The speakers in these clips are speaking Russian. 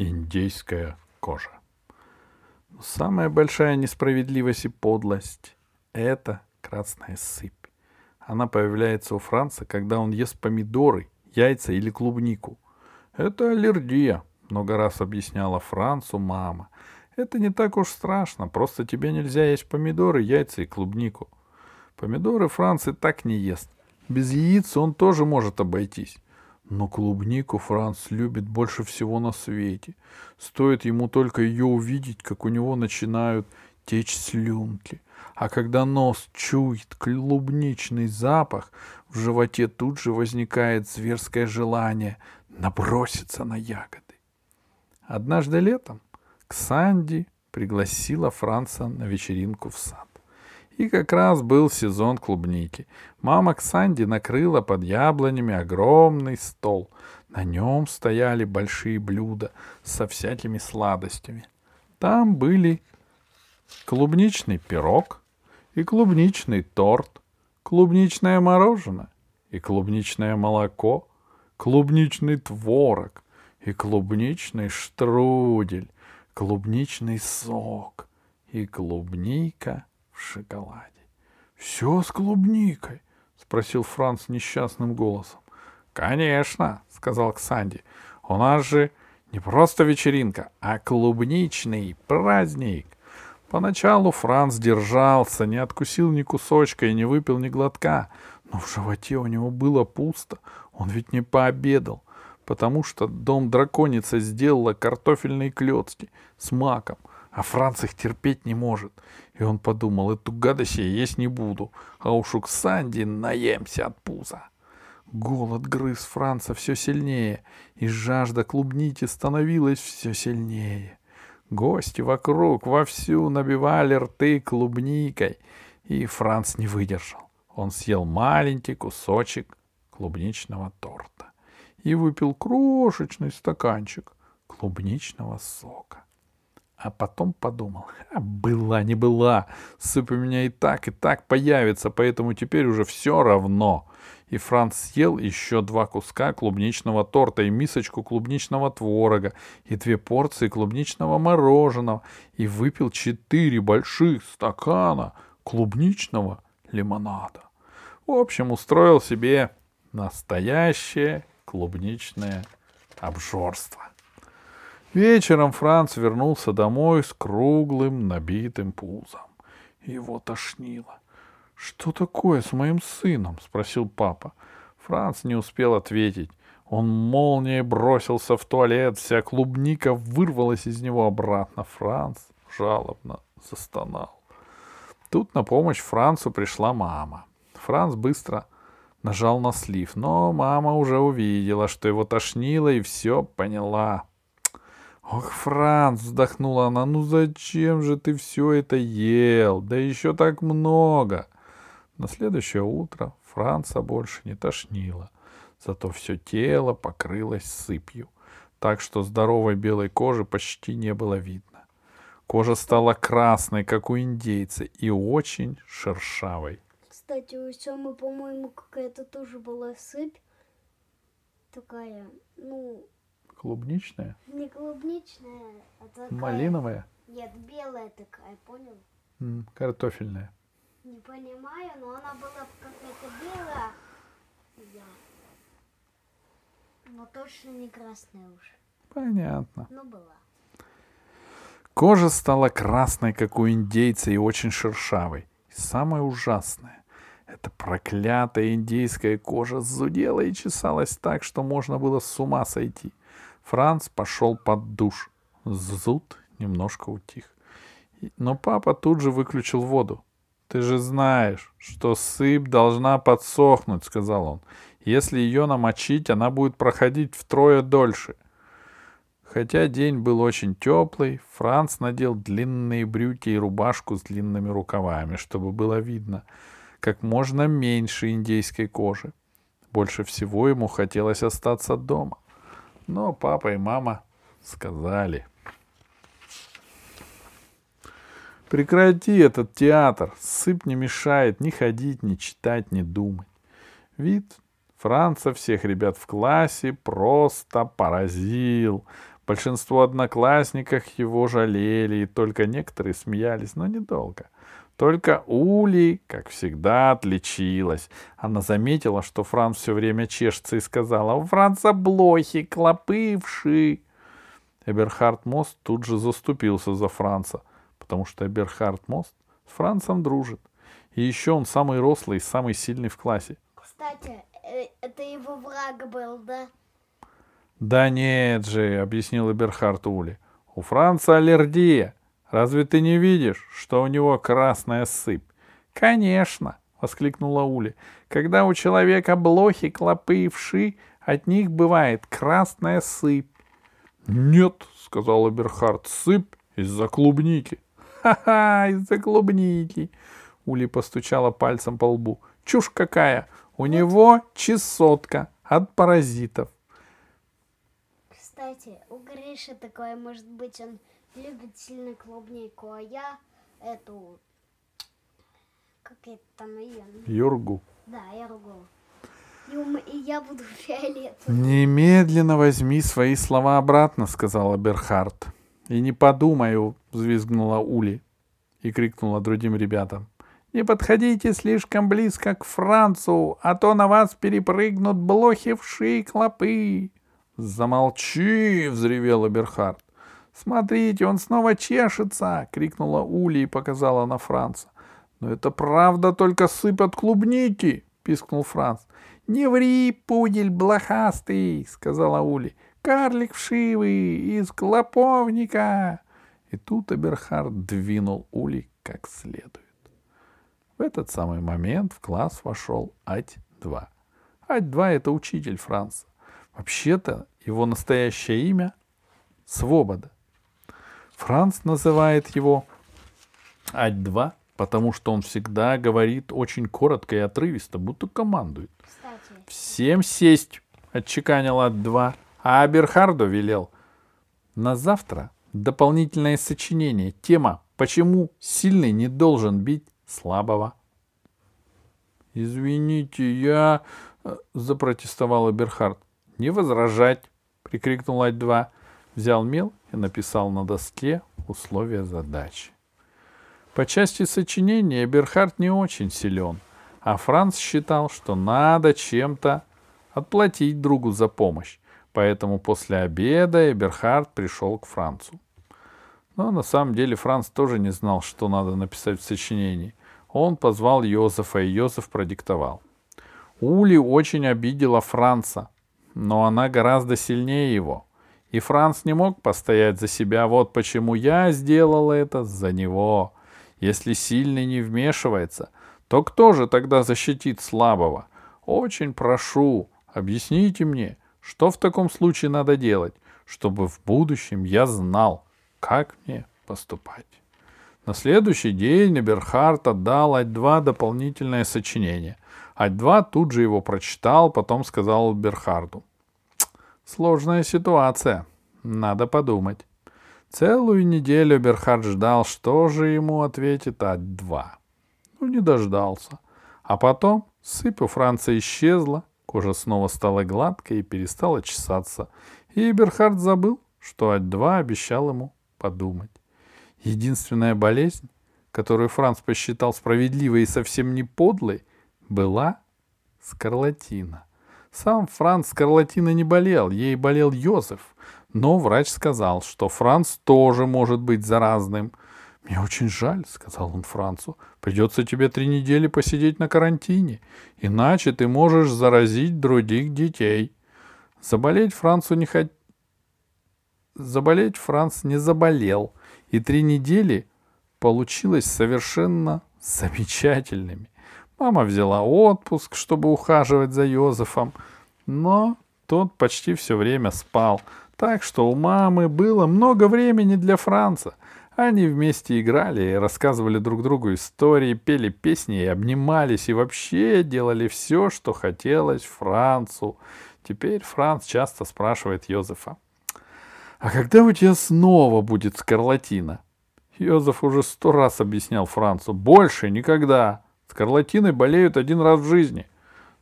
Индейская кожа. Но самая большая несправедливость и подлость — это красная сыпь. Она появляется у Франца, когда он ест помидоры, яйца или клубнику. Это аллергия, много раз объясняла Францу мама. Это не так уж страшно, просто тебе нельзя есть помидоры, яйца и клубнику. Помидоры Франц и так не ест. Без яиц он тоже может обойтись. Но клубнику Франц любит больше всего на свете. Стоит ему только ее увидеть, как у него начинают течь слюнки. А когда нос чует клубничный запах, в животе тут же возникает зверское желание наброситься на ягоды. Однажды летом Ксанди пригласила Франца на вечеринку в сад. И как раз был сезон клубники. Мама Ксанди накрыла под яблонями огромный стол. На нем стояли большие блюда со всякими сладостями. Там были клубничный пирог и клубничный торт, клубничное мороженое и клубничное молоко, клубничный творог и клубничный штрудель, клубничный сок и клубника шоколаде. «Все с клубникой?» — спросил Франц несчастным голосом. «Конечно», — сказал Ксанди. «У нас же не просто вечеринка, а клубничный праздник». Поначалу Франц держался, не откусил ни кусочка и не выпил ни глотка, но в животе у него было пусто, он ведь не пообедал, потому что дом драконица сделала картофельные клетки с маком, а Франц их терпеть не может. И он подумал, эту гадость я есть не буду, а уж у Ксанди наемся от пуза. Голод грыз Франца все сильнее, и жажда клубники становилась все сильнее. Гости вокруг вовсю набивали рты клубникой, и Франц не выдержал. Он съел маленький кусочек клубничного торта и выпил крошечный стаканчик клубничного сока. А потом подумал, а была не была, сыпь у меня и так, и так появится, поэтому теперь уже все равно и Франц съел еще два куска клубничного торта и мисочку клубничного творога и две порции клубничного мороженого и выпил четыре больших стакана клубничного лимонада. В общем, устроил себе настоящее клубничное обжорство. Вечером Франц вернулся домой с круглым набитым пузом. Его тошнило. «Что такое с моим сыном?» — спросил папа. Франц не успел ответить. Он молнией бросился в туалет, вся клубника вырвалась из него обратно. Франц жалобно застонал. Тут на помощь Францу пришла мама. Франц быстро нажал на слив, но мама уже увидела, что его тошнило, и все поняла. «Ох, Франц!» — вздохнула она. «Ну зачем же ты все это ел? Да еще так много!» На следующее утро Франца больше не тошнило, зато все тело покрылось сыпью, так что здоровой белой кожи почти не было видно. Кожа стала красной, как у индейца, и очень шершавой. Кстати, у Семы, по-моему, какая-то тоже была сыпь. Такая, ну... Клубничная? Не клубничная, а такая... Малиновая? Нет, белая такая, понял? М, картофельная. Не понимаю, но она была какая-то белая. Да. Но точно не красная уж. Понятно. Но была. Кожа стала красной, как у индейца, и очень шершавой. И самое ужасное — эта проклятая индейская кожа зудела и чесалась так, что можно было с ума сойти. Франц пошел под душ. Зуд немножко утих. Но папа тут же выключил воду. «Ты же знаешь, что сыпь должна подсохнуть», — сказал он. «Если ее намочить, она будет проходить втрое дольше». Хотя день был очень теплый, Франц надел длинные брюки и рубашку с длинными рукавами, чтобы было видно как можно меньше индейской кожи. Больше всего ему хотелось остаться дома. Но папа и мама сказали. Прекрати этот театр, сыпь не мешает ни ходить, ни читать, ни думать. Вид Франца всех ребят в классе просто поразил. Большинство одноклассников его жалели, и только некоторые смеялись, но недолго. Только Ули, как всегда, отличилась. Она заметила, что Франц все время чешется и сказала «У Франца блохи, клопы, вши». Эберхард Мост тут же заступился за Франца, потому что Эберхард Мост с Францем дружит. И еще он самый рослый и самый сильный в классе. Кстати, э, это его враг был, да? Да нет же, объяснил Эберхард Ули. У Франца аллергия. Разве ты не видишь, что у него красная сыпь? Конечно, воскликнула Ули. Когда у человека блохи, клопы и вши, от них бывает красная сыпь. Нет, сказал Эберхард, сыпь из-за клубники. Ха-ха, из-за клубники. Ули постучала пальцем по лбу. Чушь какая! У него чесотка от паразитов. Кстати, у Гриши такое, может быть, он любит сильно клубнику, а я эту... Как это там ее? Юргу. Да, Юргу. И, я буду фиолетовым. Немедленно возьми свои слова обратно, сказала Берхард. И не подумаю, взвизгнула Ули и крикнула другим ребятам. Не подходите слишком близко к Францу, а то на вас перепрыгнут блохи вши и клопы. Замолчи, взревел Берхард. Смотрите, он снова чешется, крикнула Ули и показала на Франца. Но это правда только сыпь от клубники, пискнул Франц. Не ври, пудель блохастый, сказала Ули. Карлик вшивый из клоповника. И тут Эберхард двинул Ули как следует. В этот самый момент в класс вошел Ать-2. Ать-2 — это учитель Франца. Вообще-то его настоящее имя — Свобода. Франц называет его Ать-2, потому что он всегда говорит очень коротко и отрывисто, будто командует. Кстати, «Всем сесть!» — отчеканил Ать-2, а Аберхарду велел. На завтра дополнительное сочинение. Тема «Почему сильный не должен бить слабого?» «Извините, я...» э, — запротестовал Эберхард. «Не возражать!» — прикрикнул Ать-2. Взял мел и написал на доске условия задачи. По части сочинения Эберхард не очень силен, а Франц считал, что надо чем-то отплатить другу за помощь, поэтому после обеда Эберхард пришел к Францу. Но на самом деле Франц тоже не знал, что надо написать в сочинении. Он позвал Йозефа, и Йозеф продиктовал. Ули очень обидела Франца, но она гораздо сильнее его. И Франц не мог постоять за себя. Вот почему я сделал это за него. Если сильный не вмешивается, то кто же тогда защитит слабого? Очень прошу, объясните мне, что в таком случае надо делать, чтобы в будущем я знал, как мне поступать. На следующий день Эберхард отдал Ать-2 дополнительное сочинение. Ать-2 тут же его прочитал, потом сказал Эберхарду. Сложная ситуация. Надо подумать. Целую неделю Эберхард ждал, что же ему ответит Ать-2. Ну, не дождался. А потом сыпь у Франца исчезла, кожа снова стала гладкой и перестала чесаться. И Эберхард забыл, что Ать-2 обещал ему подумать. Единственная болезнь, которую Франц посчитал справедливой и совсем не подлой, была скарлатина. Сам Франц скарлатиной не болел, ей болел Йозеф. Но врач сказал, что Франц тоже может быть заразным. «Мне очень жаль», — сказал он Францу. «Придется тебе три недели посидеть на карантине, иначе ты можешь заразить других детей». Заболеть Францу не хот... Заболеть Франц не заболел, и три недели получилось совершенно замечательными. Мама взяла отпуск, чтобы ухаживать за Йозефом, но тот почти все время спал, так что у мамы было много времени для Франца. Они вместе играли и рассказывали друг другу истории, пели песни и обнимались, и вообще делали все, что хотелось Францу. Теперь Франц часто спрашивает Йозефа, «А когда у тебя снова будет скарлатина?» Йозеф уже сто раз объяснял Францу, «Больше никогда. Скарлатиной болеют один раз в жизни».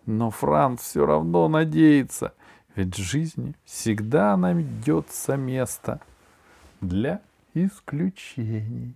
Но Франц все равно надеется, ведь в жизни всегда найдется место для исключений.